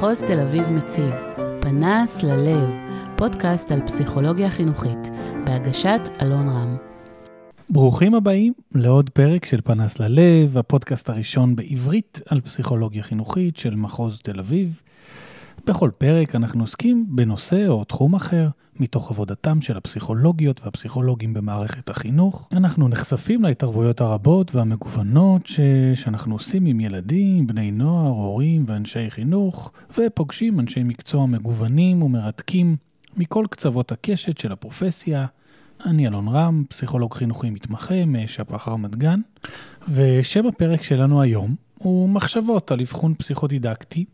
מחוז תל אביב מציג פנס ללב, פודקאסט על פסיכולוגיה חינוכית, בהגשת אלון רם. ברוכים הבאים לעוד פרק של פנס ללב, הפודקאסט הראשון בעברית על פסיכולוגיה חינוכית של מחוז תל אביב. בכל פרק אנחנו עוסקים בנושא או תחום אחר מתוך עבודתם של הפסיכולוגיות והפסיכולוגים במערכת החינוך. אנחנו נחשפים להתערבויות הרבות והמגוונות ש... שאנחנו עושים עם ילדים, בני נוער, הורים ואנשי חינוך, ופוגשים אנשי מקצוע מגוונים ומרתקים מכל קצוות הקשת של הפרופסיה. אני אלון רם, פסיכולוג חינוכי מתמחה משפ"ח רמת גן, ושם הפרק שלנו היום הוא מחשבות על אבחון פסיכודידקטי.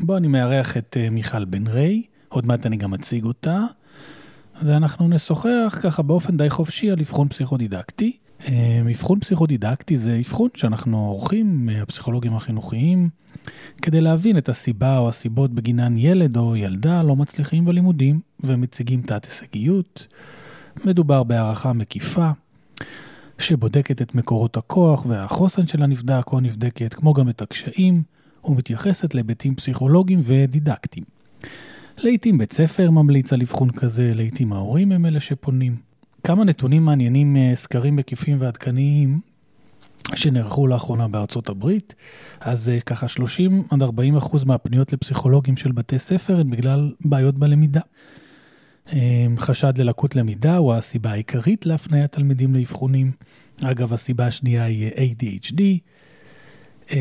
בו אני מארח את אה, מיכל בן ריי, עוד מעט אני גם אציג אותה, ואנחנו נשוחח ככה באופן די חופשי על אבחון פסיכודידקטי. אה, אבחון פסיכודידקטי זה אבחון שאנחנו עורכים, הפסיכולוגים החינוכיים, כדי להבין את הסיבה או הסיבות בגינן ילד או ילדה לא מצליחים בלימודים ומציגים תת הישגיות. מדובר בהערכה מקיפה, שבודקת את מקורות הכוח והחוסן של הנבדק או הנבדקת, כמו גם את הקשיים, ומתייחסת להיבטים פסיכולוגיים ודידקטיים. לעיתים בית ספר ממליץ על אבחון כזה, לעיתים ההורים הם אלה שפונים. כמה נתונים מעניינים, אה, סקרים מקיפים ועדכניים שנערכו לאחרונה בארצות הברית, אז אה, ככה 30 עד 40 אחוז מהפניות לפסיכולוגים של בתי ספר הן בגלל בעיות בלמידה. אה, חשד ללקות למידה הוא הסיבה העיקרית להפניית תלמידים לאבחונים. אגב, הסיבה השנייה היא ADHD, 25%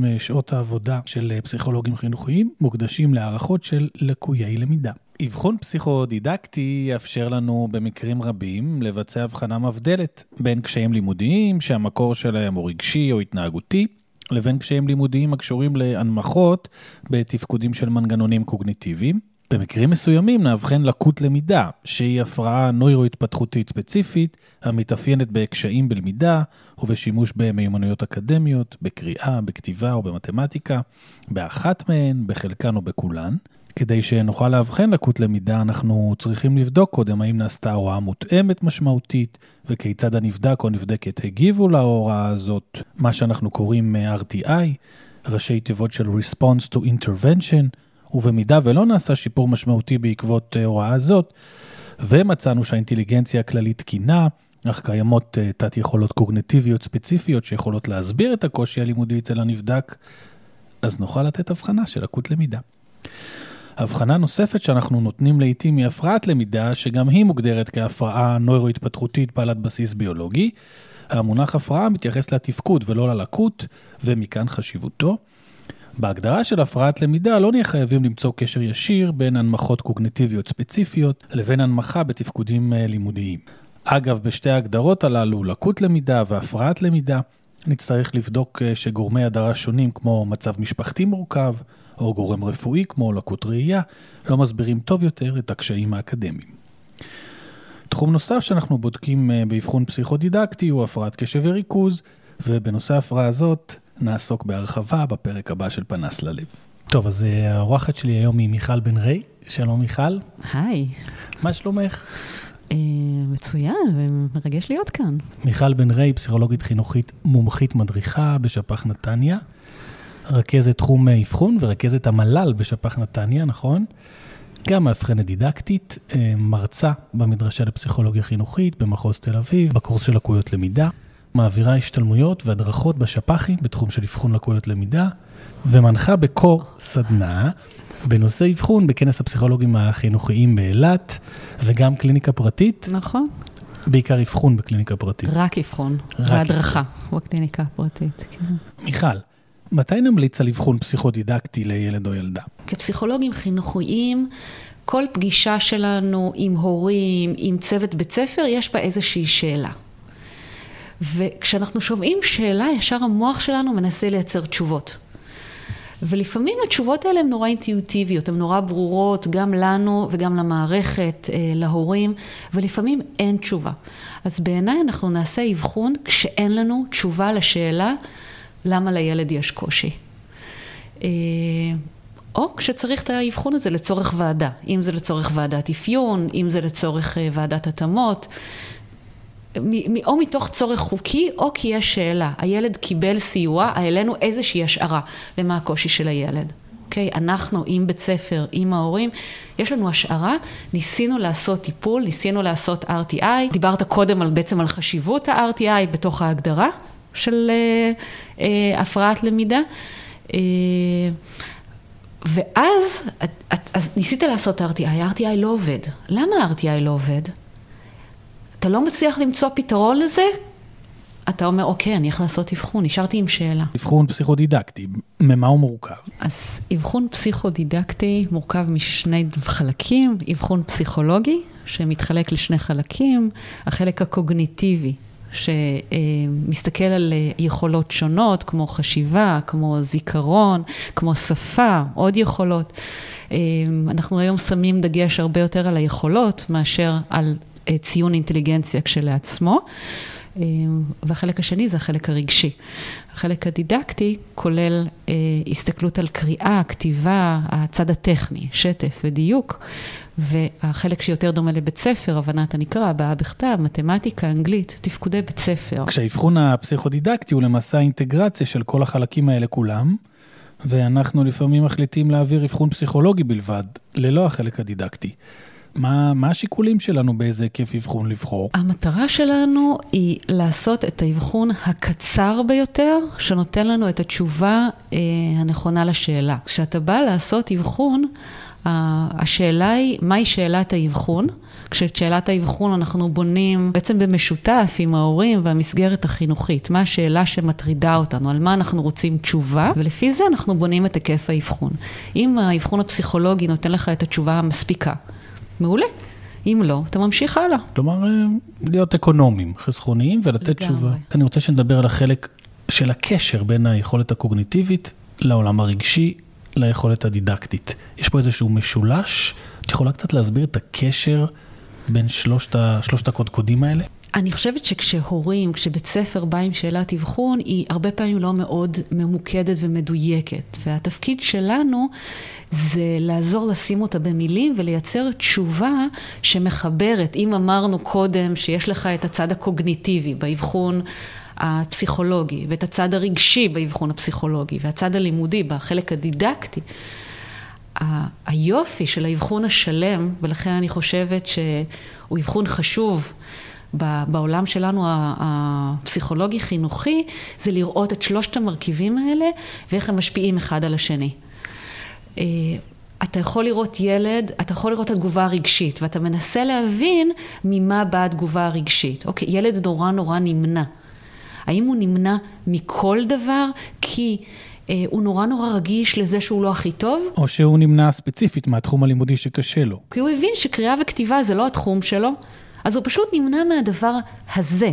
משעות העבודה של פסיכולוגים חינוכיים מוקדשים להערכות של לקויי למידה. אבחון פסיכודידקטי יאפשר לנו במקרים רבים לבצע הבחנה מבדלת בין קשיים לימודיים שהמקור שלהם הוא רגשי או התנהגותי, לבין קשיים לימודיים הקשורים להנמכות בתפקודים של מנגנונים קוגניטיביים. במקרים מסוימים נאבחן לקות למידה, שהיא הפרעה נוירו-התפתחותית ספציפית, המתאפיינת בקשיים בלמידה ובשימוש במיומנויות אקדמיות, בקריאה, בכתיבה או במתמטיקה, באחת מהן, בחלקן או בכולן. כדי שנוכל לאבחן לקות למידה, אנחנו צריכים לבדוק קודם האם נעשתה הוראה מותאמת משמעותית, וכיצד הנבדק או נבדקת הגיבו להוראה הזאת, מה שאנחנו קוראים RTI, ראשי תיבות של Response to Intervention, ובמידה ולא נעשה שיפור משמעותי בעקבות אה, הוראה זאת, ומצאנו שהאינטליגנציה הכללית תקינה, אך קיימות אה, תת יכולות קוגנטיביות ספציפיות שיכולות להסביר את הקושי הלימודי אצל הנבדק, אז נוכל לתת הבחנה של לקות למידה. הבחנה נוספת שאנחנו נותנים לעיתים היא הפרעת למידה, שגם היא מוגדרת כהפרעה נוירו-התפתחותית בעלת בסיס ביולוגי. המונח הפרעה מתייחס לתפקוד ולא ללקות, ומכאן חשיבותו. בהגדרה של הפרעת למידה לא נהיה חייבים למצוא קשר ישיר בין הנמכות קוגניטיביות ספציפיות לבין הנמכה בתפקודים אה, לימודיים. אגב, בשתי ההגדרות הללו, לקות למידה והפרעת למידה, נצטרך לבדוק אה, שגורמי הדרה שונים כמו מצב משפחתי מורכב, או גורם רפואי כמו לקות ראייה, לא מסבירים טוב יותר את הקשיים האקדמיים. תחום נוסף שאנחנו בודקים אה, באבחון פסיכודידקטי הוא הפרעת קשב וריכוז, ובנושא ההפרעה הזאת נעסוק בהרחבה בפרק הבא של פנס ללב. טוב, אז אה, האורחת שלי היום היא מיכל בן ריי. שלום מיכל. היי. מה שלומך? אה, מצוין, ומרגש להיות כאן. מיכל בן ריי, פסיכולוגית חינוכית מומחית מדריכה בשפ"ח נתניה, רכזת תחום אבחון ורכזת המל"ל בשפ"ח נתניה, נכון? גם מאבחנת דידקטית, אה, מרצה במדרשה לפסיכולוגיה חינוכית במחוז תל אביב, בקורס של לקויות למידה. מעבירה השתלמויות והדרכות בשפ"חים בתחום של אבחון לקויות למידה, ומנחה בקו סדנה בנושא אבחון בכנס הפסיכולוגים החינוכיים באילת, וגם קליניקה פרטית. נכון. בעיקר אבחון בקליניקה פרטית. רק אבחון, והדרכה בקליניקה הפרטית, כן. מיכל, מתי נמליץ על אבחון פסיכודידקטי לילד או ילדה? כפסיכולוגים חינוכיים, כל פגישה שלנו עם הורים, עם צוות בית ספר, יש בה איזושהי שאלה. וכשאנחנו שומעים שאלה, ישר המוח שלנו מנסה לייצר תשובות. ולפעמים התשובות האלה הן נורא אינטואיטיביות, הן נורא ברורות גם לנו וגם למערכת, אה, להורים, ולפעמים אין תשובה. אז בעיניי אנחנו נעשה אבחון כשאין לנו תשובה לשאלה למה לילד יש קושי. אה, או כשצריך את האבחון הזה לצורך ועדה, אם זה לצורך ועדת אפיון, אם זה לצורך אה, ועדת התאמות. או מתוך צורך חוקי, או כי יש שאלה. הילד קיבל סיוע, העלינו איזושהי השערה למה הקושי של הילד. Okay? אוקיי? אנחנו עם בית ספר, עם ההורים, יש לנו השערה, ניסינו לעשות טיפול, ניסינו לעשות RTI, דיברת קודם על, בעצם על חשיבות ה-RTI בתוך ההגדרה של אה, אה, הפרעת למידה. אה, ואז את, את, אז ניסית לעשות RTI, RTI לא עובד. למה RTI לא עובד? אתה לא מצליח למצוא פתרון לזה? אתה אומר, אוקיי, אני הולך לעשות אבחון, נשארתי עם שאלה. אבחון פסיכודידקטי, ממה הוא מורכב? אז אבחון פסיכודידקטי מורכב משני חלקים, אבחון פסיכולוגי, שמתחלק לשני חלקים, החלק הקוגניטיבי, שמסתכל על יכולות שונות, כמו חשיבה, כמו זיכרון, כמו שפה, עוד יכולות. אנחנו היום שמים דגש הרבה יותר על היכולות מאשר על ציון אינטליגנציה כשלעצמו. והחלק השני זה החלק הרגשי. החלק הדידקטי כולל אה, הסתכלות על קריאה, כתיבה, הצד הטכני, שטף ודיוק, והחלק שיותר דומה לבית ספר, הבנת הנקרא, הבעה בכתב, מתמטיקה, אנגלית, תפקודי בית ספר. כשהאבחון הפסיכודידקטי הוא למעשה האינטגרציה של כל החלקים האלה כולם, ואנחנו לפעמים מחליטים להעביר אבחון פסיכולוגי בלבד, ללא החלק הדידקטי. מה, מה השיקולים שלנו באיזה היקף אבחון לבחור? המטרה שלנו היא לעשות את האבחון הקצר ביותר, שנותן לנו את התשובה אה, הנכונה לשאלה. כשאתה בא לעשות אבחון, השאלה היא, מהי שאלת האבחון? כשאת שאלת האבחון אנחנו בונים בעצם במשותף עם ההורים והמסגרת החינוכית. מה השאלה שמטרידה אותנו, על מה אנחנו רוצים תשובה, ולפי זה אנחנו בונים את היקף האבחון. אם האבחון הפסיכולוגי נותן לך את התשובה המספיקה, מעולה. אם לא, אתה ממשיך הלאה. כלומר, להיות אקונומיים, חסכוניים ולתת לגמרי. תשובה. אני רוצה שנדבר על החלק של הקשר בין היכולת הקוגניטיבית לעולם הרגשי, ליכולת הדידקטית. יש פה איזשהו משולש, את יכולה קצת להסביר את הקשר בין שלושת, שלושת הקודקודים האלה? אני חושבת שכשהורים, כשבית ספר בא עם שאלת אבחון, היא הרבה פעמים לא מאוד ממוקדת ומדויקת. והתפקיד שלנו זה לעזור לשים אותה במילים ולייצר תשובה שמחברת. אם אמרנו קודם שיש לך את הצד הקוגניטיבי באבחון הפסיכולוגי, ואת הצד הרגשי באבחון הפסיכולוגי, והצד הלימודי בחלק הדידקטי, היופי של האבחון השלם, ולכן אני חושבת שהוא אבחון חשוב, בעולם שלנו הפסיכולוגי-חינוכי, זה לראות את שלושת המרכיבים האלה ואיך הם משפיעים אחד על השני. אה, אתה יכול לראות ילד, אתה יכול לראות את התגובה הרגשית, ואתה מנסה להבין ממה באה התגובה הרגשית. אוקיי, ילד נורא נורא נמנע. האם הוא נמנע מכל דבר כי אה, הוא נורא נורא רגיש לזה שהוא לא הכי טוב? או שהוא נמנע ספציפית מהתחום הלימודי שקשה לו. כי הוא הבין שקריאה וכתיבה זה לא התחום שלו, אז הוא פשוט נמנע מהדבר הזה,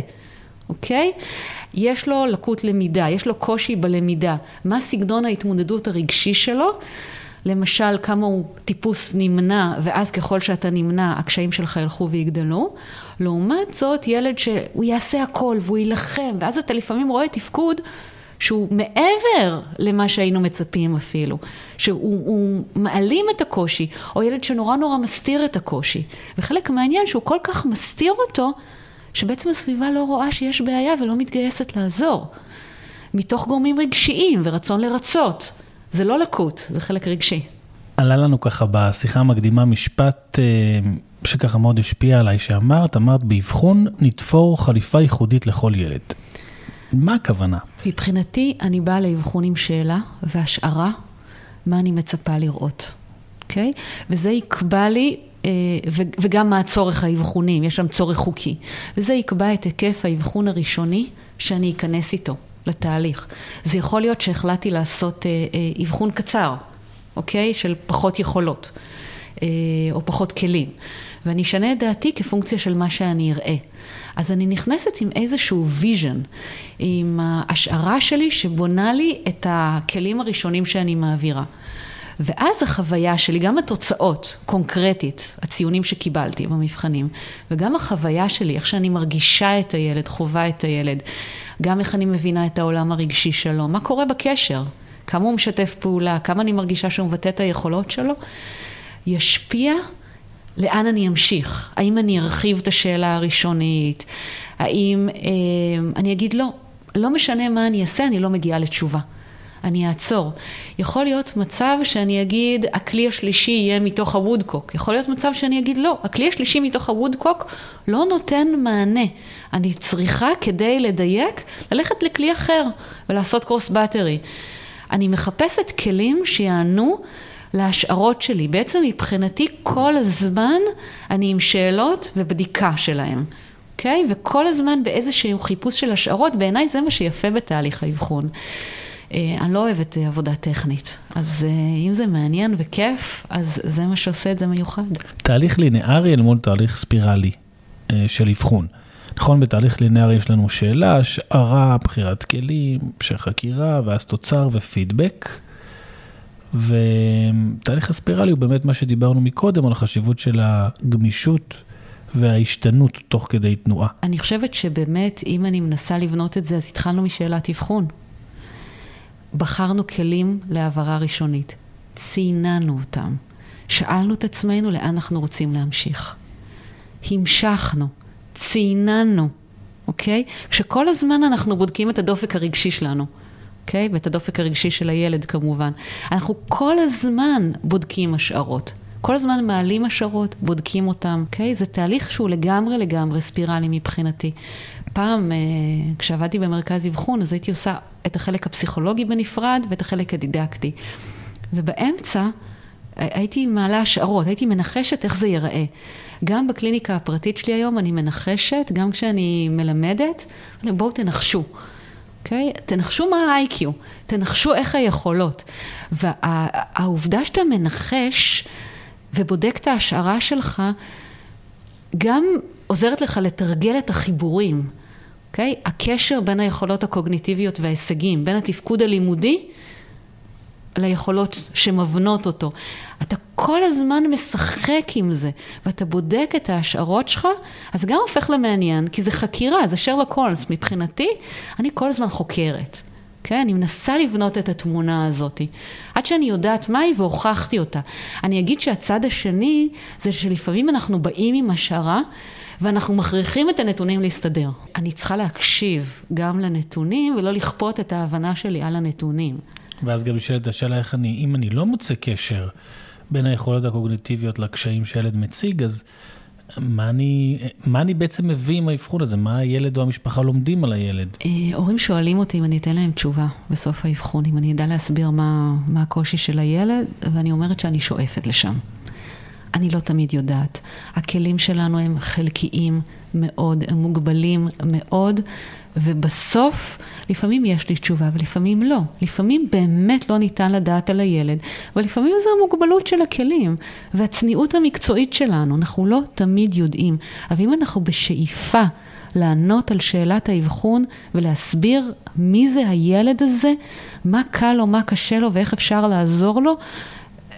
אוקיי? יש לו לקות למידה, יש לו קושי בלמידה. מה סגנון ההתמודדות הרגשי שלו? למשל, כמה הוא טיפוס נמנע, ואז ככל שאתה נמנע, הקשיים שלך ילכו ויגדלו. לעומת זאת, ילד שהוא יעשה הכל והוא יילחם, ואז אתה לפעמים רואה תפקוד שהוא מעבר למה שהיינו מצפים אפילו, שהוא מעלים את הקושי, או ילד שנורא נורא מסתיר את הקושי. וחלק מהעניין שהוא כל כך מסתיר אותו, שבעצם הסביבה לא רואה שיש בעיה ולא מתגייסת לעזור. מתוך גורמים רגשיים ורצון לרצות. זה לא לקות, זה חלק רגשי. עלה לנו ככה בשיחה המקדימה משפט אה, שככה מאוד השפיע עליי, שאמרת, אמרת, באבחון נתפור חליפה ייחודית לכל ילד. מה הכוונה? מבחינתי, אני באה לאבחון עם שאלה והשערה מה אני מצפה לראות, אוקיי? Okay? וזה יקבע לי, אה, וגם מה הצורך האבחונים, יש שם צורך חוקי. וזה יקבע את היקף האבחון הראשוני שאני אכנס איתו לתהליך. זה יכול להיות שהחלטתי לעשות אה, אה, אבחון קצר, אוקיי? של פחות יכולות, או פחות כלים. ואני אשנה את דעתי כפונקציה של מה שאני אראה. אז אני נכנסת עם איזשהו vision, עם ההשערה שלי שבונה לי את הכלים הראשונים שאני מעבירה. ואז החוויה שלי, גם התוצאות, קונקרטית, הציונים שקיבלתי במבחנים, וגם החוויה שלי, איך שאני מרגישה את הילד, חווה את הילד, גם איך אני מבינה את העולם הרגשי שלו, מה קורה בקשר, כמה הוא משתף פעולה, כמה אני מרגישה שהוא מבטא את היכולות שלו, ישפיע לאן אני אמשיך? האם אני ארחיב את השאלה הראשונית? האם אה, אני אגיד לא, לא משנה מה אני אעשה, אני לא מגיעה לתשובה. אני אעצור. יכול להיות מצב שאני אגיד, הכלי השלישי יהיה מתוך הוודקוק. יכול להיות מצב שאני אגיד, לא, הכלי השלישי מתוך הוודקוק לא נותן מענה. אני צריכה, כדי לדייק, ללכת לכלי אחר ולעשות קרוס בטרי. אני מחפשת כלים שיענו להשערות שלי. בעצם מבחינתי כל הזמן אני עם שאלות ובדיקה שלהם. אוקיי? Okay? וכל הזמן באיזשהו חיפוש של השערות, בעיניי זה מה שיפה בתהליך האבחון. אה, אני לא אוהבת אה, עבודה טכנית, אז אה, אם זה מעניין וכיף, אז זה מה שעושה את זה מיוחד. תהליך לינארי אל מול תהליך ספירלי של אבחון. נכון, בתהליך לינארי יש לנו שאלה, השערה, בחירת כלים, המשך חקירה, ואז תוצר ופידבק. ותהליך הספירלי הוא באמת מה שדיברנו מקודם, על החשיבות של הגמישות וההשתנות תוך כדי תנועה. אני חושבת שבאמת, אם אני מנסה לבנות את זה, אז התחלנו משאלת אבחון. בחרנו כלים להעברה ראשונית, ציננו אותם, שאלנו את עצמנו לאן אנחנו רוצים להמשיך. המשכנו, ציננו, אוקיי? כשכל הזמן אנחנו בודקים את הדופק הרגשי שלנו. אוקיי? ואת הדופק הרגשי של הילד כמובן. אנחנו כל הזמן בודקים השערות. כל הזמן מעלים השערות, בודקים אותם, אוקיי? זה תהליך שהוא לגמרי לגמרי ספירלי מבחינתי. פעם, אה, כשעבדתי במרכז אבחון, אז הייתי עושה את החלק הפסיכולוגי בנפרד ואת החלק הדידקטי. ובאמצע הייתי מעלה השערות, הייתי מנחשת איך זה ייראה. גם בקליניקה הפרטית שלי היום אני מנחשת, גם כשאני מלמדת, בואו תנחשו. אוקיי? Okay? תנחשו מה ה-IQ, תנחשו איך היכולות. והעובדה שאתה מנחש ובודק את ההשערה שלך, גם עוזרת לך לתרגל את החיבורים. אוקיי? Okay? הקשר בין היכולות הקוגניטיביות וההישגים, בין התפקוד הלימודי ליכולות שמבנות אותו. אתה כל הזמן משחק עם זה, ואתה בודק את ההשערות שלך, אז גם הופך למעניין, כי זה חקירה, זה שרלוק הולמס. מבחינתי, אני כל הזמן חוקרת. כן? אני מנסה לבנות את התמונה הזאת, עד שאני יודעת מהי והוכחתי אותה. אני אגיד שהצד השני, זה שלפעמים אנחנו באים עם השערה, ואנחנו מכריחים את הנתונים להסתדר. אני צריכה להקשיב גם לנתונים ולא לכפות את ההבנה שלי על הנתונים. ואז גם נשאלת השאלה איך אני, אם אני לא מוצא קשר בין היכולות הקוגניטיביות לקשיים שהילד מציג, אז מה אני, מה אני בעצם מביא עם האבחון הזה? מה הילד או המשפחה לומדים על הילד? אה, הורים שואלים אותי אם אני אתן להם תשובה בסוף האבחון, אם אני אדע להסביר מה, מה הקושי של הילד, ואני אומרת שאני שואפת לשם. אני לא תמיד יודעת. הכלים שלנו הם חלקיים מאוד, הם מוגבלים מאוד, ובסוף, לפעמים יש לי תשובה ולפעמים לא. לפעמים באמת לא ניתן לדעת על הילד, ולפעמים זה המוגבלות של הכלים והצניעות המקצועית שלנו. אנחנו לא תמיד יודעים, אבל אם אנחנו בשאיפה לענות על שאלת האבחון ולהסביר מי זה הילד הזה, מה קל לו, מה קשה לו ואיך אפשר לעזור לו,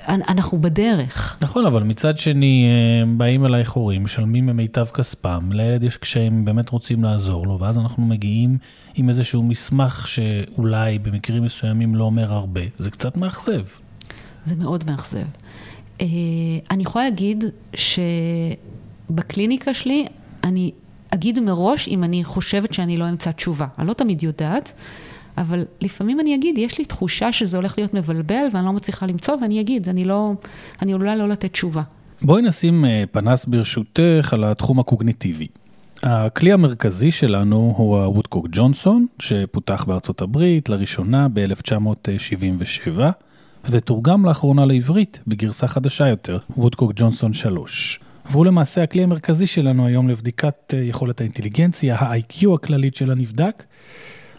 אנחנו בדרך. נכון, אבל מצד שני, אה, באים אלייך הורים, משלמים ממיטב כספם, לילד יש קשיים, באמת רוצים לעזור לו, ואז אנחנו מגיעים עם איזשהו מסמך שאולי במקרים מסוימים לא אומר הרבה. זה קצת מאכזב. זה מאוד מאכזב. אה, אני יכולה להגיד שבקליניקה שלי, אני אגיד מראש אם אני חושבת שאני לא אמצא תשובה. אני לא תמיד יודעת. אבל לפעמים אני אגיד, יש לי תחושה שזה הולך להיות מבלבל ואני לא מצליחה למצוא, ואני אגיד, אני לא, אני עלולה לא לתת תשובה. בואי נשים אה, פנס ברשותך על התחום הקוגניטיבי. הכלי המרכזי שלנו הוא הוודקוק ג'ונסון, שפותח בארצות הברית לראשונה ב-1977, ותורגם לאחרונה לעברית בגרסה חדשה יותר, וודקוק ג'ונסון 3. והוא למעשה הכלי המרכזי שלנו היום לבדיקת אה, יכולת האינטליגנציה, ה-IQ הכללית של הנבדק,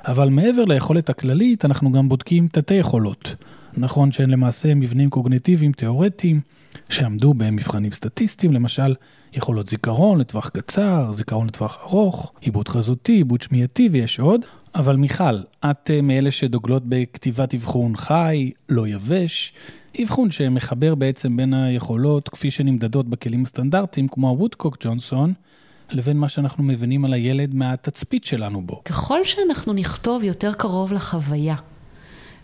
אבל מעבר ליכולת הכללית, אנחנו גם בודקים תתי יכולות. נכון שהן למעשה מבנים קוגניטיביים תיאורטיים שעמדו במבחנים סטטיסטיים, למשל יכולות זיכרון לטווח קצר, זיכרון לטווח ארוך, עיבוד חזותי, עיבוד שמיעתי ויש עוד. אבל מיכל, את אה, מאלה שדוגלות בכתיבת אבחון חי, לא יבש, אבחון שמחבר בעצם בין היכולות כפי שנמדדות בכלים הסטנדרטיים כמו הוודקוק ג'ונסון, לבין מה שאנחנו מבינים על הילד מהתצפית שלנו בו. ככל שאנחנו נכתוב יותר קרוב לחוויה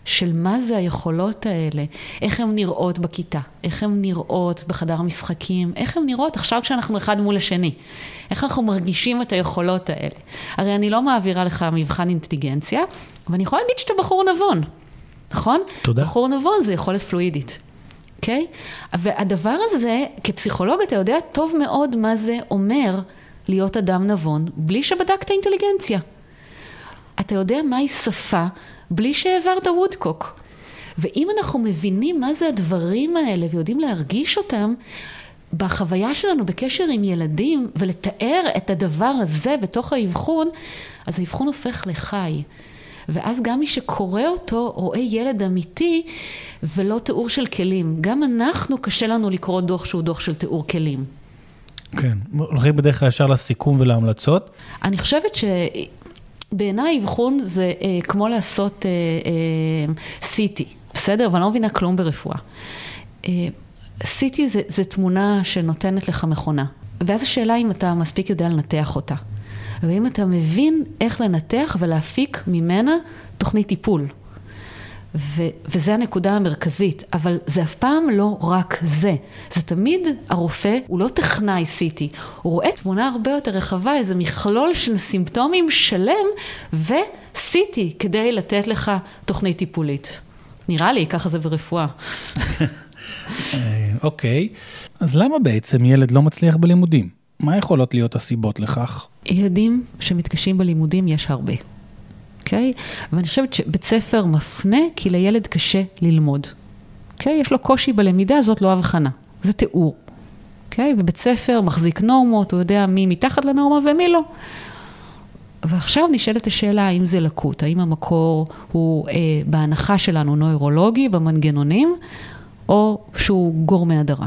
של מה זה היכולות האלה, איך הן נראות בכיתה, איך הן נראות בחדר המשחקים, איך הן נראות עכשיו כשאנחנו אחד מול השני, איך אנחנו מרגישים את היכולות האלה. הרי אני לא מעבירה לך מבחן אינטליגנציה, ואני יכולה להגיד שאתה בחור נבון. נכון? תודה. בחור נבון זה יכולת פלואידית, אוקיי? והדבר הזה, כפסיכולוג אתה יודע טוב מאוד מה זה אומר להיות אדם נבון, בלי שבדקת אינטליגנציה. אתה יודע מהי שפה בלי שהעברת וודקוק. ואם אנחנו מבינים מה זה הדברים האלה ויודעים להרגיש אותם, בחוויה שלנו בקשר עם ילדים ולתאר את הדבר הזה בתוך האבחון, אז האבחון הופך לחי. ואז גם מי שקורא אותו רואה ילד אמיתי ולא תיאור של כלים. גם אנחנו, קשה לנו לקרוא דוח שהוא דוח של תיאור כלים. כן, הולכים בדרך כלל ישר לסיכום ולהמלצות. אני חושבת שבעיניי אבחון זה אה, כמו לעשות אה, אה, CT, בסדר? אבל אני לא מבינה כלום ברפואה. אה, CT זה, זה תמונה שנותנת לך מכונה, ואז השאלה אם אתה מספיק יודע לנתח אותה. ואם אתה מבין איך לנתח ולהפיק ממנה תוכנית טיפול. ו- וזה הנקודה המרכזית, אבל זה אף פעם לא רק זה. זה תמיד הרופא, הוא לא טכנאי CT, הוא רואה תמונה הרבה יותר רחבה, איזה מכלול של סימפטומים שלם, ו-CT כדי לתת לך תוכנית טיפולית. נראה לי, ככה זה ברפואה. אה, אוקיי, אז למה בעצם ילד לא מצליח בלימודים? מה יכולות להיות הסיבות לכך? ילדים שמתקשים בלימודים יש הרבה, אוקיי? ואני חושבת שבית ספר מפנה כי לילד קשה ללמוד, אוקיי? יש לו קושי בלמידה, זאת לא הבחנה, זה תיאור, אוקיי? ובית ספר מחזיק נורמות, הוא יודע מי מתחת לנורמה ומי לא. ועכשיו נשאלת השאלה האם זה לקות, האם המקור הוא אה, בהנחה שלנו נוירולוגי, במנגנונים, או שהוא גורמי הדרה.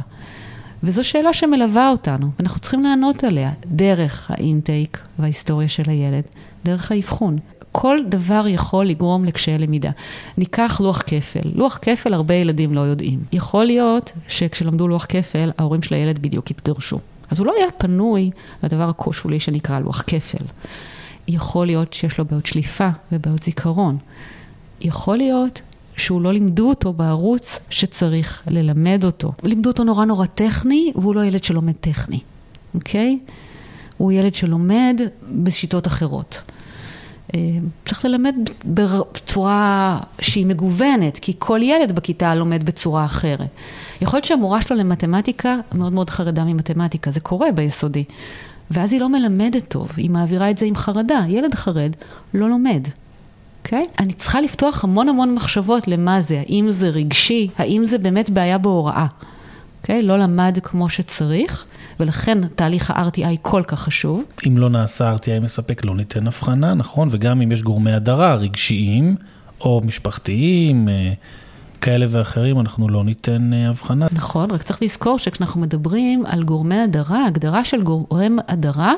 וזו שאלה שמלווה אותנו, ואנחנו צריכים לענות עליה דרך האינטייק וההיסטוריה של הילד, דרך האבחון. כל דבר יכול לגרום לקשיי למידה. ניקח לוח כפל. לוח כפל הרבה ילדים לא יודעים. יכול להיות שכשלמדו לוח כפל, ההורים של הילד בדיוק התגרשו. אז הוא לא היה פנוי לדבר הכושולי שנקרא לוח כפל. יכול להיות שיש לו בעיות שליפה ובעיות זיכרון. יכול להיות שהוא לא לימדו אותו בערוץ שצריך ללמד אותו. לימדו אותו נורא נורא טכני, והוא לא ילד שלומד טכני, אוקיי? הוא ילד שלומד בשיטות אחרות. אה, צריך ללמד בצורה שהיא מגוונת, כי כל ילד בכיתה לומד בצורה אחרת. יכול להיות שהמורה שלו למתמטיקה מאוד מאוד חרדה ממתמטיקה, זה קורה ביסודי. ואז היא לא מלמדת טוב, היא מעבירה את זה עם חרדה. ילד חרד לא לומד. אוקיי? Okay? אני צריכה לפתוח המון המון מחשבות למה זה, האם זה רגשי, האם זה באמת בעיה בהוראה. אוקיי? Okay? לא למד כמו שצריך, ולכן תהליך ה-RTI כל כך חשוב. אם לא נעשה RTI מספק, לא ניתן הבחנה, נכון? וגם אם יש גורמי הדרה רגשיים או משפחתיים, אה, כאלה ואחרים, אנחנו לא ניתן אה, הבחנה. נכון, רק צריך לזכור שכשאנחנו מדברים על גורמי הדרה, הגדרה של גורם הדרה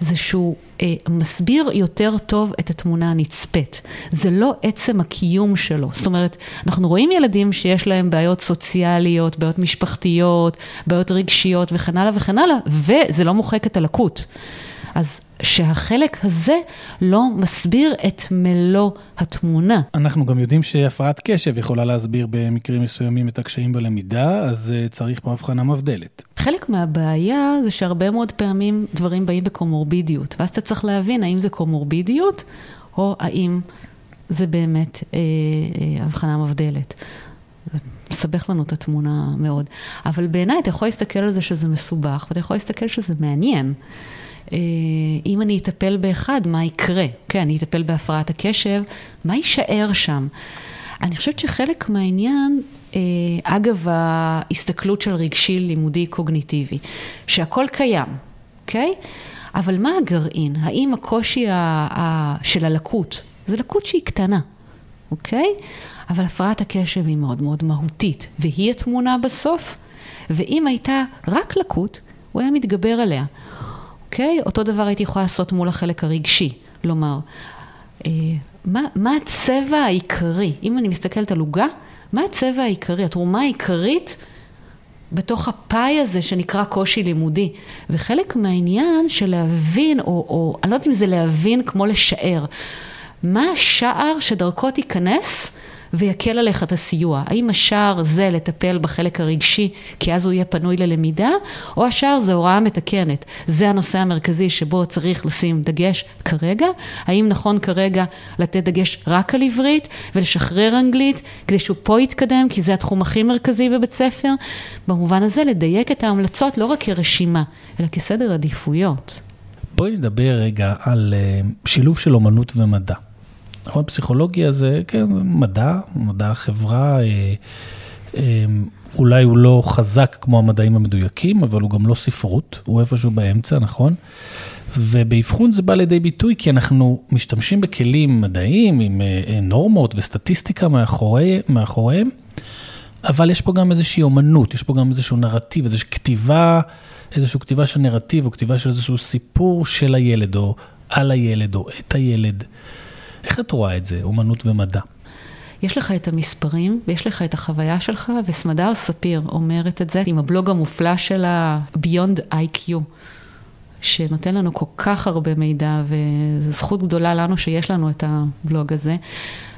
זה שהוא אה, מסביר יותר טוב את התמונה הנצפית. זה לא עצם הקיום שלו. זאת אומרת, אנחנו רואים ילדים שיש להם בעיות סוציאליות, בעיות משפחתיות, בעיות רגשיות וכן הלאה וכן הלאה, וזה לא מוחק את הלקות. אז שהחלק הזה לא מסביר את מלוא התמונה. אנחנו גם יודעים שהפרעת קשב יכולה להסביר במקרים מסוימים את הקשיים בלמידה, אז uh, צריך פה הבחנה מבדלת. חלק מהבעיה זה שהרבה מאוד פעמים דברים באים בקומורבידיות, ואז אתה צריך להבין האם זה קומורבידיות, או האם זה באמת אה, אה, הבחנה מבדלת. זה מסבך לנו את התמונה מאוד. אבל בעיניי אתה יכול להסתכל על זה שזה מסובך, ואתה יכול להסתכל שזה מעניין. אה, אם אני אטפל באחד, מה יקרה? כן, אני אטפל בהפרעת הקשב, מה יישאר שם? אני חושבת שחלק מהעניין, אה, אגב ההסתכלות של רגשי, לימודי, קוגניטיבי, שהכל קיים, אוקיי? אבל מה הגרעין? האם הקושי של הלקות, זה לקות שהיא קטנה, אוקיי? אבל הפרעת הקשב היא מאוד מאוד מהותית, והיא התמונה בסוף, ואם הייתה רק לקות, הוא היה מתגבר עליה. אוקיי? אותו דבר הייתי יכולה לעשות מול החלק הרגשי, לומר, אה, מה, מה הצבע העיקרי? אם אני מסתכלת על עוגה, מה הצבע העיקרי, התרומה העיקרית בתוך הפאי הזה שנקרא קושי לימודי? וחלק מהעניין של להבין, או, או אני לא יודעת אם זה להבין כמו לשער, מה השער שדרכו תיכנס ויקל עליך את הסיוע. האם השער זה לטפל בחלק הרגשי, כי אז הוא יהיה פנוי ללמידה, או השער זה הוראה מתקנת. זה הנושא המרכזי שבו צריך לשים דגש כרגע. האם נכון כרגע לתת דגש רק על עברית ולשחרר אנגלית, כדי שהוא פה יתקדם, כי זה התחום הכי מרכזי בבית ספר? במובן הזה לדייק את ההמלצות לא רק כרשימה, אלא כסדר עדיפויות. בואי נדבר רגע על אה, שילוב של אומנות ומדע. נכון, פסיכולוגיה זה, כן, זה מדע, מדע החברה, אה, אה, אולי הוא לא חזק כמו המדעים המדויקים, אבל הוא גם לא ספרות, הוא איפשהו באמצע, נכון? ובאבחון זה בא לידי ביטוי כי אנחנו משתמשים בכלים מדעיים עם נורמות וסטטיסטיקה מאחורי, מאחוריהם, אבל יש פה גם איזושהי אומנות, יש פה גם איזשהו נרטיב, איזושהי כתיבה. איזושהי כתיבה של נרטיב, או כתיבה של איזשהו סיפור של הילד, או על הילד, או את הילד. איך את רואה את זה, אומנות ומדע? יש לך את המספרים, ויש לך את החוויה שלך, וסמדר ספיר אומרת את זה עם הבלוג המופלא שלה, Beyond IQ, שנותן לנו כל כך הרבה מידע, וזו זכות גדולה לנו שיש לנו את הבלוג הזה.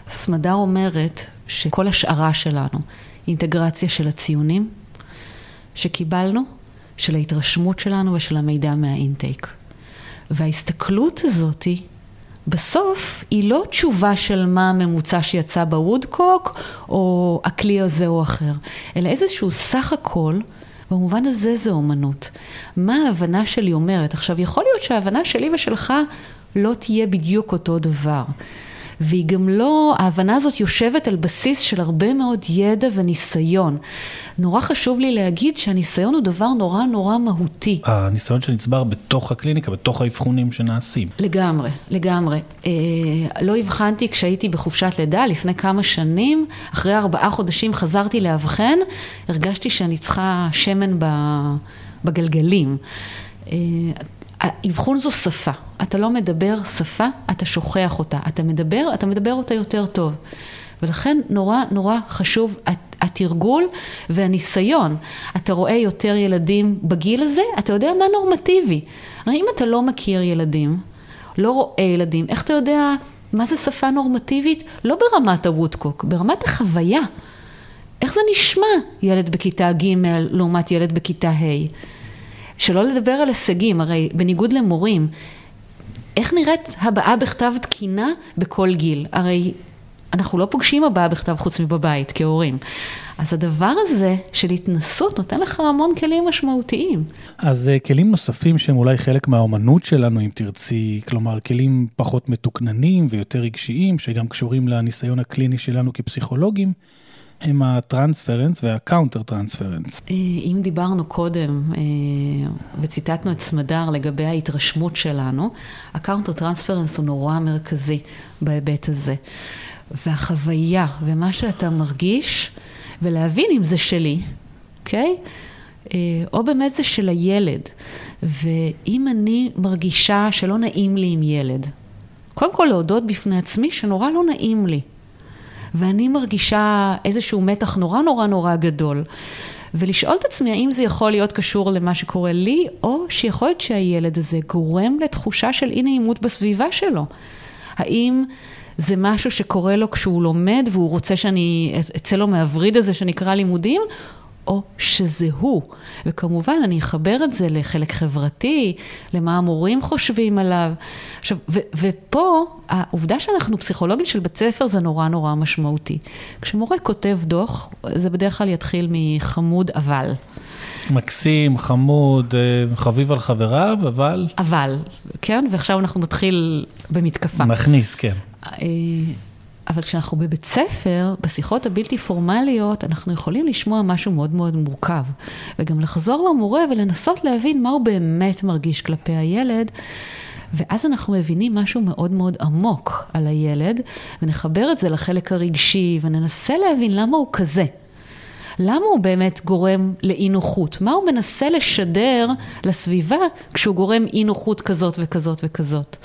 סמדר אומרת שכל השערה שלנו, אינטגרציה של הציונים שקיבלנו, של ההתרשמות שלנו ושל המידע מהאינטייק. וההסתכלות הזאתי, בסוף היא לא תשובה של מה הממוצע שיצא בוודקוק, או הכלי הזה או אחר, אלא איזשהו סך הכל, במובן הזה זה אומנות. מה ההבנה שלי אומרת? עכשיו, יכול להיות שההבנה שלי ושלך לא תהיה בדיוק אותו דבר. והיא גם לא, ההבנה הזאת יושבת על בסיס של הרבה מאוד ידע וניסיון. נורא חשוב לי להגיד שהניסיון הוא דבר נורא נורא מהותי. הניסיון שנצבר בתוך הקליניקה, בתוך האבחונים שנעשים. לגמרי, לגמרי. אה, לא הבחנתי כשהייתי בחופשת לידה לפני כמה שנים, אחרי ארבעה חודשים חזרתי לאבחן, הרגשתי שאני צריכה שמן בגלגלים. האבחון זו שפה. אתה לא מדבר שפה, אתה שוכח אותה. אתה מדבר, אתה מדבר אותה יותר טוב. ולכן נורא נורא חשוב התרגול והניסיון. אתה רואה יותר ילדים בגיל הזה, אתה יודע מה נורמטיבי. הרי אם אתה לא מכיר ילדים, לא רואה ילדים, איך אתה יודע מה זה שפה נורמטיבית? לא ברמת הוודקוק, ברמת החוויה. איך זה נשמע ילד בכיתה ג' לעומת ילד בכיתה ה'? שלא לדבר על הישגים, הרי בניגוד למורים, איך נראית הבעה בכתב תקינה בכל גיל? הרי אנחנו לא פוגשים הבעה בכתב חוץ מבבית כהורים. אז הדבר הזה של התנסות נותן לך המון כלים משמעותיים. אז אה, כלים נוספים שהם אולי חלק מהאומנות שלנו, אם תרצי, כלומר כלים פחות מתוקננים ויותר רגשיים, שגם קשורים לניסיון הקליני שלנו כפסיכולוגים, הם ה transference וה counter transference. אה, אם דיברנו קודם אה, וציטטנו את סמדר לגבי ההתרשמות שלנו, ה counter transference הוא נורא מרכזי בהיבט הזה. והחוויה ומה שאתה מרגיש, ולהבין אם זה שלי, אוקיי? Okay? אה, או באמת זה של הילד. ואם אני מרגישה שלא נעים לי עם ילד, קודם כל להודות בפני עצמי שנורא לא נעים לי. ואני מרגישה איזשהו מתח נורא נורא נורא גדול. ולשאול את עצמי האם זה יכול להיות קשור למה שקורה לי, או שיכול להיות שהילד הזה גורם לתחושה של אי נעימות בסביבה שלו. האם זה משהו שקורה לו כשהוא לומד והוא רוצה שאני אצא לו מהווריד הזה שנקרא לימודים, או שזה הוא. וכמובן, אני אחבר את זה לחלק חברתי, למה המורים חושבים עליו. עכשיו, ו- ופה, העובדה שאנחנו פסיכולוגים של בית ספר זה נורא נורא משמעותי. כשמורה כותב דוח, זה בדרך כלל יתחיל מחמוד אבל. מקסים, חמוד, אה, חביב על חבריו, אבל... אבל, כן, ועכשיו אנחנו נתחיל במתקפה. מכניס, כן. אבל כשאנחנו בבית ספר, בשיחות הבלתי פורמליות, אנחנו יכולים לשמוע משהו מאוד מאוד מורכב. וגם לחזור למורה ולנסות להבין מה הוא באמת מרגיש כלפי הילד. ואז אנחנו מבינים משהו מאוד מאוד עמוק על הילד, ונחבר את זה לחלק הרגשי, וננסה להבין למה הוא כזה. למה הוא באמת גורם לאי נוחות? מה הוא מנסה לשדר לסביבה כשהוא גורם אי נוחות כזאת וכזאת וכזאת?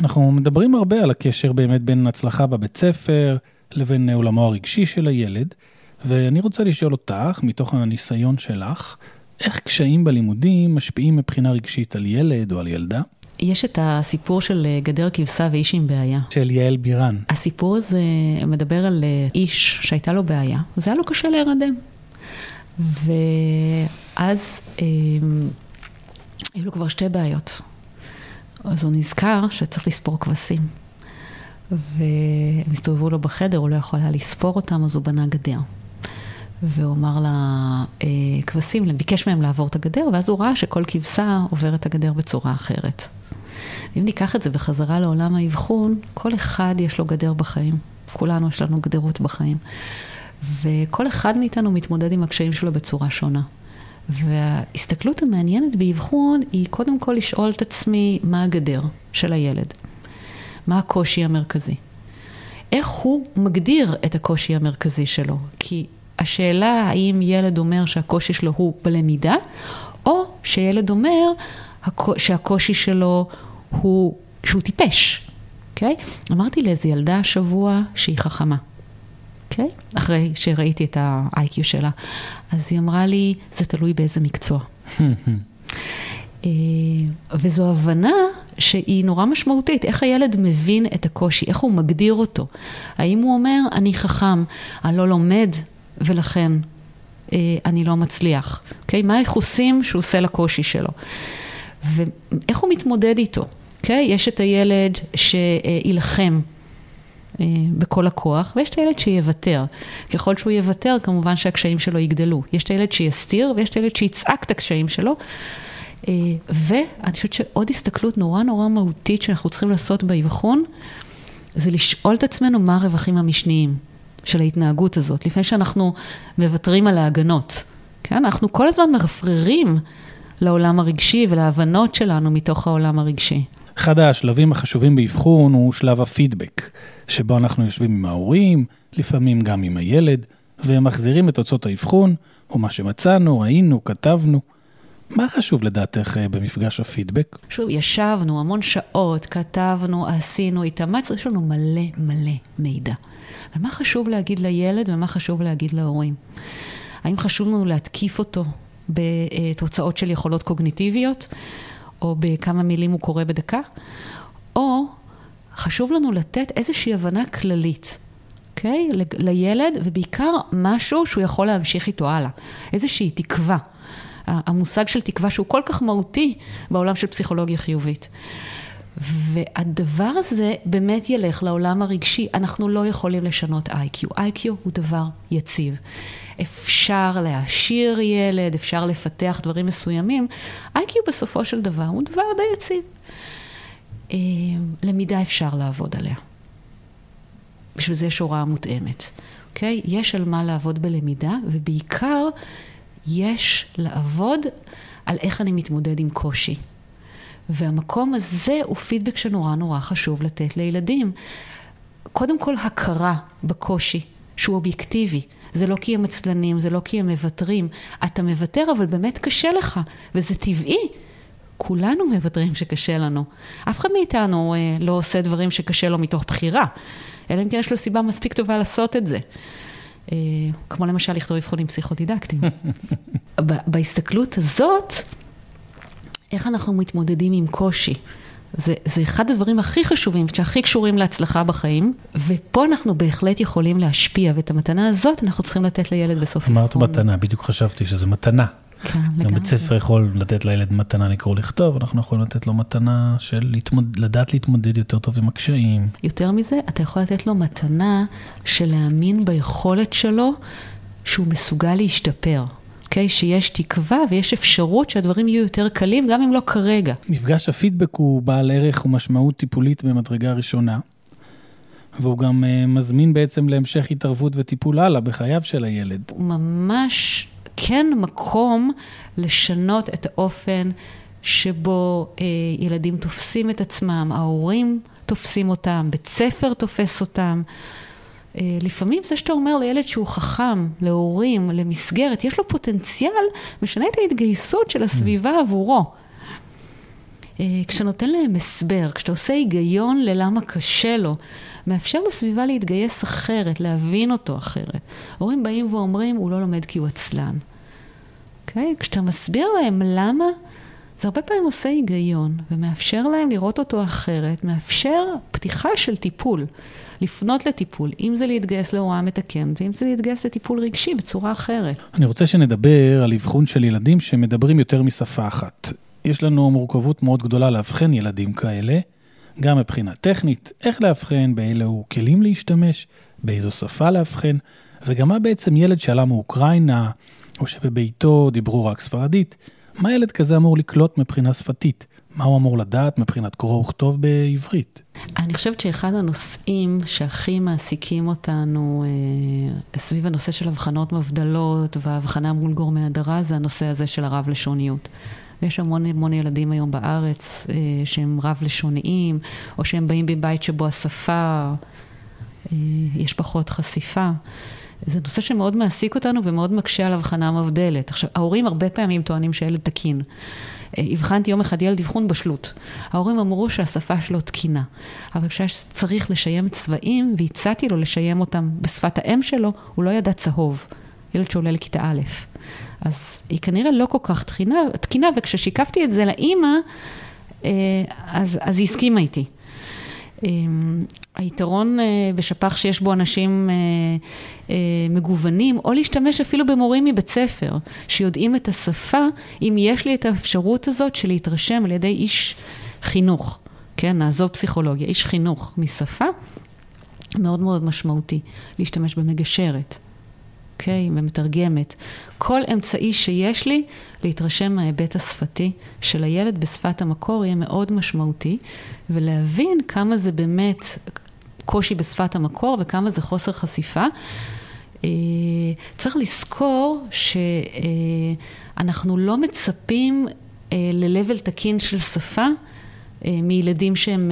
אנחנו מדברים הרבה על הקשר באמת בין הצלחה בבית ספר לבין עולמו הרגשי של הילד, ואני רוצה לשאול אותך, מתוך הניסיון שלך, איך קשיים בלימודים משפיעים מבחינה רגשית על ילד או על ילדה? יש את הסיפור של אה, גדר כבשה ואיש עם בעיה. של יעל בירן. הסיפור הזה מדבר על אה, איש שהייתה לו בעיה, וזה היה לו קשה להירדם. ואז אה, היו לו כבר שתי בעיות. אז הוא נזכר שצריך לספור כבשים. והם הסתובבו לו בחדר, הוא לא יכול היה לספור אותם, אז הוא בנה גדר. והוא אמר לכבשים, ביקש מהם לעבור את הגדר, ואז הוא ראה שכל כבשה עוברת את הגדר בצורה אחרת. אם ניקח את זה בחזרה לעולם האבחון, כל אחד יש לו גדר בחיים. כולנו יש לנו גדרות בחיים. וכל אחד מאיתנו מתמודד עם הקשיים שלו בצורה שונה. וההסתכלות המעניינת באבחון היא קודם כל לשאול את עצמי מה הגדר של הילד. מה הקושי המרכזי. איך הוא מגדיר את הקושי המרכזי שלו? כי השאלה האם ילד אומר שהקושי שלו הוא בלמידה, או שילד אומר שהקושי שלו הוא שהוא טיפש, אוקיי? Okay? אמרתי לאיזו ילדה השבוע שהיא חכמה, אוקיי? Okay? אחרי שראיתי את ה-IQ שלה. אז היא אמרה לי, זה תלוי באיזה מקצוע. אה, וזו הבנה שהיא נורא משמעותית, איך הילד מבין את הקושי, איך הוא מגדיר אותו. האם הוא אומר, אני חכם, אני לא לומד ולכן אה, אני לא מצליח. Okay? אוקיי? מה היחוסים שהוא עושה לקושי שלו? ואיך הוא מתמודד איתו? Okay? אוקיי? יש את הילד שיילחם. אה, בכל הכוח, ויש את הילד שיוותר. ככל שהוא יוותר, כמובן שהקשיים שלו יגדלו. יש את הילד שיסתיר, ויש את הילד שיצעק את הקשיים שלו. אה, ואני חושבת שעוד הסתכלות נורא נורא מהותית שאנחנו צריכים לעשות באבחון, זה לשאול את עצמנו מה הרווחים המשניים של ההתנהגות הזאת, לפני שאנחנו מוותרים על ההגנות. כן? אנחנו כל הזמן מרפררים לעולם הרגשי ולהבנות שלנו מתוך העולם הרגשי. אחד השלבים החשובים באבחון הוא שלב הפידבק, שבו אנחנו יושבים עם ההורים, לפעמים גם עם הילד, ומחזירים את תוצאות האבחון, או מה שמצאנו, ראינו, כתבנו. מה חשוב לדעתך אה, במפגש הפידבק? שוב, ישבנו המון שעות, כתבנו, עשינו, התאמצנו, יש לנו מלא מלא מידע. ומה חשוב להגיד לילד ומה חשוב להגיד להורים? האם חשוב לנו להתקיף אותו בתוצאות של יכולות קוגניטיביות, או בכמה מילים הוא קורא בדקה? או חשוב לנו לתת איזושהי הבנה כללית. אוקיי? Okay? לילד, ובעיקר משהו שהוא יכול להמשיך איתו הלאה. איזושהי תקווה. המושג של תקווה שהוא כל כך מהותי בעולם של פסיכולוגיה חיובית. והדבר הזה באמת ילך לעולם הרגשי. אנחנו לא יכולים לשנות איי-קיו. איי-קיו הוא דבר יציב. אפשר להעשיר ילד, אפשר לפתח דברים מסוימים. איי-קיו בסופו של דבר הוא דבר די יציב. אה, למידה אפשר לעבוד עליה. בשביל זה יש הוראה מותאמת. אוקיי? יש על מה לעבוד בלמידה, ובעיקר יש לעבוד על איך אני מתמודד עם קושי. והמקום הזה הוא פידבק שנורא נורא חשוב לתת לילדים. קודם כל הכרה בקושי, שהוא אובייקטיבי. זה לא כי הם עצלנים, זה לא כי הם מוותרים. אתה מוותר, אבל באמת קשה לך, וזה טבעי. כולנו מוותרים שקשה לנו. אף אחד מאיתנו אה, לא עושה דברים שקשה לו מתוך בחירה, אלא אם כן יש לו סיבה מספיק טובה לעשות את זה. אה, כמו למשל לכתוב אבחונים פסיכודידקטיים. בהסתכלות הזאת, איך אנחנו מתמודדים עם קושי? זה, זה אחד הדברים הכי חשובים, שהכי קשורים להצלחה בחיים, ופה אנחנו בהחלט יכולים להשפיע, ואת המתנה הזאת אנחנו צריכים לתת לילד בסוף אבחון. אמרת מתנה, בדיוק חשבתי שזה מתנה. כן, לגמרי. גם בית ספר יכול לתת לילד מתנה לקרוא לכתוב, אנחנו יכולים לתת לו מתנה של להתמוד... לדעת להתמודד יותר טוב עם הקשיים. יותר מזה, אתה יכול לתת לו מתנה של להאמין ביכולת שלו שהוא מסוגל להשתפר. אוקיי? Okay, שיש תקווה ויש אפשרות שהדברים יהיו יותר קלים, גם אם לא כרגע. מפגש הפידבק הוא בעל ערך ומשמעות טיפולית במדרגה ראשונה, והוא גם uh, מזמין בעצם להמשך התערבות וטיפול הלאה בחייו של הילד. הוא ממש כן מקום לשנות את האופן שבו אה, ילדים תופסים את עצמם, ההורים תופסים אותם, בית ספר תופס אותם. אה, לפעמים זה שאתה אומר לילד שהוא חכם, להורים, למסגרת, יש לו פוטנציאל, משנה את ההתגייסות של הסביבה mm. עבורו. אה, כשאתה נותן להם הסבר, כשאתה עושה היגיון ללמה קשה לו, מאפשר לסביבה להתגייס אחרת, להבין אותו אחרת. הורים באים ואומרים, הוא לא לומד כי הוא עצלן. Okay? אוקיי? כשאתה מסביר להם למה זה הרבה פעמים עושה היגיון ומאפשר להם לראות אותו אחרת, מאפשר פתיחה של טיפול, לפנות לטיפול, אם זה להתגייס להוראה מתקנת ואם זה להתגייס לטיפול רגשי בצורה אחרת. אני רוצה שנדבר על אבחון של ילדים שמדברים יותר משפה אחת. יש לנו מורכבות מאוד גדולה לאבחן ילדים כאלה, גם מבחינה טכנית, איך לאבחן, באילו כלים להשתמש, באיזו שפה לאבחן, וגם מה בעצם ילד שעלה מאוקראינה, או שבביתו דיברו רק ספרדית, מה ילד כזה אמור לקלוט מבחינה שפתית? מה הוא אמור לדעת מבחינת קרוא וכתוב בעברית? אני חושבת שאחד הנושאים שהכי מעסיקים אותנו אה, סביב הנושא של הבחנות מבדלות והבחנה מול גורמי הדרה זה הנושא הזה של הרב-לשוניות. ויש המון המון ילדים היום בארץ אה, שהם רב-לשוניים, או שהם באים מבית שבו השפה, אה, יש פחות חשיפה. זה נושא שמאוד מעסיק אותנו ומאוד מקשה על הבחנה מבדלת. עכשיו, ההורים הרבה פעמים טוענים שילד תקין. אה, הבחנתי יום אחד ילד אבחון בשלות. ההורים אמרו שהשפה שלו תקינה, אבל כשצריך לשיים צבעים, והצעתי לו לשיים אותם בשפת האם שלו, הוא לא ידע צהוב. ילד שעולה לכיתה א'. אז היא כנראה לא כל כך תקינה, תקינה וכששיקפתי את זה לאימא, אה, אז, אז היא הסכימה איתי. אמ, היתרון אה, בשפ"ח שיש בו אנשים אה, אה, מגוונים, או להשתמש אפילו במורים מבית ספר, שיודעים את השפה, אם יש לי את האפשרות הזאת של להתרשם על ידי איש חינוך, כן, נעזוב פסיכולוגיה, איש חינוך משפה, מאוד מאוד משמעותי, להשתמש במגשרת. אוקיי? ומתרגמת. כל אמצעי שיש לי להתרשם מההיבט השפתי של הילד בשפת המקור יהיה מאוד משמעותי, ולהבין כמה זה באמת קושי בשפת המקור וכמה זה חוסר חשיפה. אה, צריך לזכור שאנחנו לא מצפים אה, ל-level תקין של שפה. אה, מילדים שהם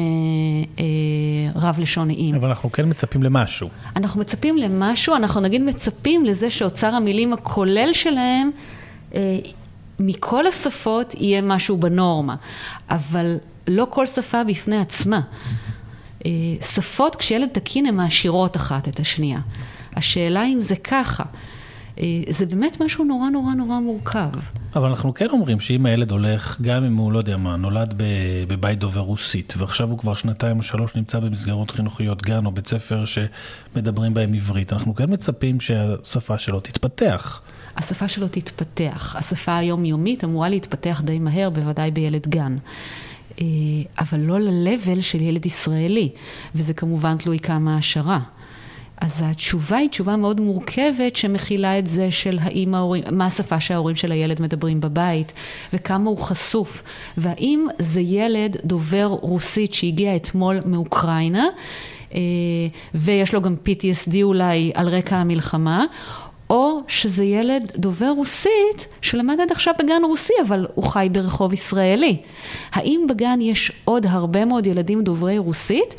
רב לשוניים. אבל אנחנו כן מצפים למשהו. אנחנו מצפים למשהו, אנחנו נגיד מצפים לזה שאוצר המילים הכולל שלהם, מכל השפות יהיה משהו בנורמה, אבל לא כל שפה בפני עצמה. אה, שפות כשילד תקין הן מעשירות אחת את השנייה. השאלה אם זה ככה. אה, זה באמת משהו נורא נורא נורא מורכב. אבל אנחנו כן אומרים שאם הילד הולך, גם אם הוא, לא יודע מה, נולד בבית דובר רוסית, ועכשיו הוא כבר שנתיים או שלוש נמצא במסגרות חינוכיות, גן או בית ספר שמדברים בהם עברית, אנחנו כן מצפים שהשפה שלו תתפתח. השפה שלו תתפתח. השפה היומיומית אמורה להתפתח די מהר, בוודאי בילד גן. אה, אבל לא ל-level של ילד ישראלי, וזה כמובן תלוי כמה העשרה. אז התשובה היא תשובה מאוד מורכבת שמכילה את זה של האם ההורים, מה השפה שההורים של הילד מדברים בבית וכמה הוא חשוף והאם זה ילד דובר רוסית שהגיע אתמול מאוקראינה אה, ויש לו גם PTSD אולי על רקע המלחמה או שזה ילד דובר רוסית שלמד עד עכשיו בגן רוסי, אבל הוא חי ברחוב ישראלי. האם בגן יש עוד הרבה מאוד ילדים דוברי רוסית,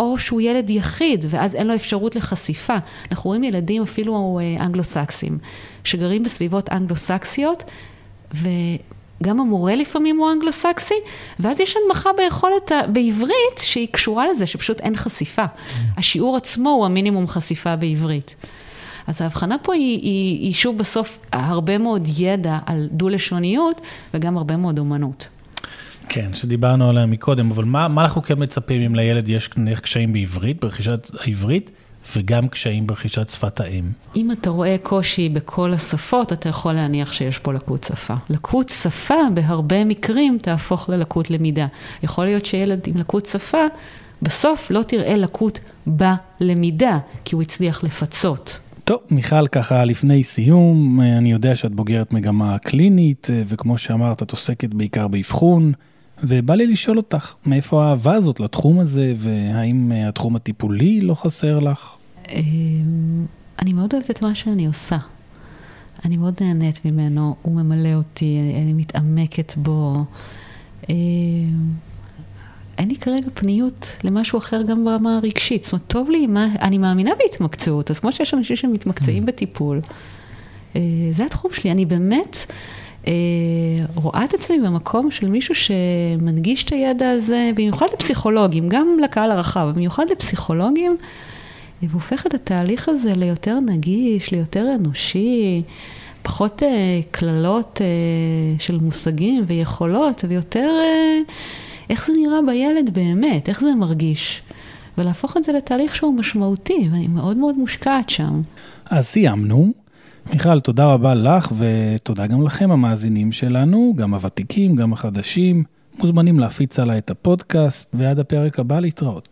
או שהוא ילד יחיד, ואז אין לו אפשרות לחשיפה. אנחנו רואים ילדים אפילו אה, אנגלו-סקסים, שגרים בסביבות אנגלו-סקסיות, וגם המורה לפעמים הוא אנגלו-סקסי, ואז יש הנמכה ביכולת, בעברית, שהיא קשורה לזה, שפשוט אין חשיפה. השיעור עצמו הוא המינימום חשיפה בעברית. אז ההבחנה פה היא, היא, היא שוב בסוף הרבה מאוד ידע על דו-לשוניות וגם הרבה מאוד אומנות. כן, שדיברנו עליה מקודם, אבל מה, מה אנחנו כן מצפים אם לילד יש קשיים בעברית, ברכישת העברית, וגם קשיים ברכישת שפת האם? אם אתה רואה קושי בכל השפות, אתה יכול להניח שיש פה לקות שפה. לקות שפה בהרבה מקרים תהפוך ללקות למידה. יכול להיות שילד עם לקות שפה, בסוף לא תראה לקות בלמידה, כי הוא הצליח לפצות. טוב, מיכל, ככה לפני סיום, אני יודע שאת בוגרת מגמה קלינית, וכמו שאמרת, את עוסקת בעיקר באבחון, ובא לי לשאול אותך, מאיפה האהבה הזאת לתחום הזה, והאם התחום הטיפולי לא חסר לך? אמ, אני מאוד אוהבת את מה שאני עושה. אני מאוד נהנית ממנו, הוא ממלא אותי, אני מתעמקת בו. אמ, אין לי כרגע פניות למשהו אחר גם ברמה הרגשית. זאת אומרת, טוב לי, מה, אני מאמינה בהתמקצעות, אז כמו שיש אנשים שמתמקצעים mm. בטיפול, אה, זה התחום שלי. אני באמת אה, רואה את עצמי במקום של מישהו שמנגיש את הידע הזה, במיוחד לפסיכולוגים, גם לקהל הרחב, במיוחד לפסיכולוגים, והופך את התהליך הזה ליותר נגיש, ליותר אנושי. פחות קללות של מושגים ויכולות, ויותר איך זה נראה בילד באמת, איך זה מרגיש. ולהפוך את זה לתהליך שהוא משמעותי, ואני מאוד מאוד מושקעת שם. אז סיימנו. מיכל, תודה רבה לך, ותודה גם לכם, המאזינים שלנו, גם הוותיקים, גם החדשים. מוזמנים להפיץ עליי את הפודקאסט, ועד הפרק הבא להתראות.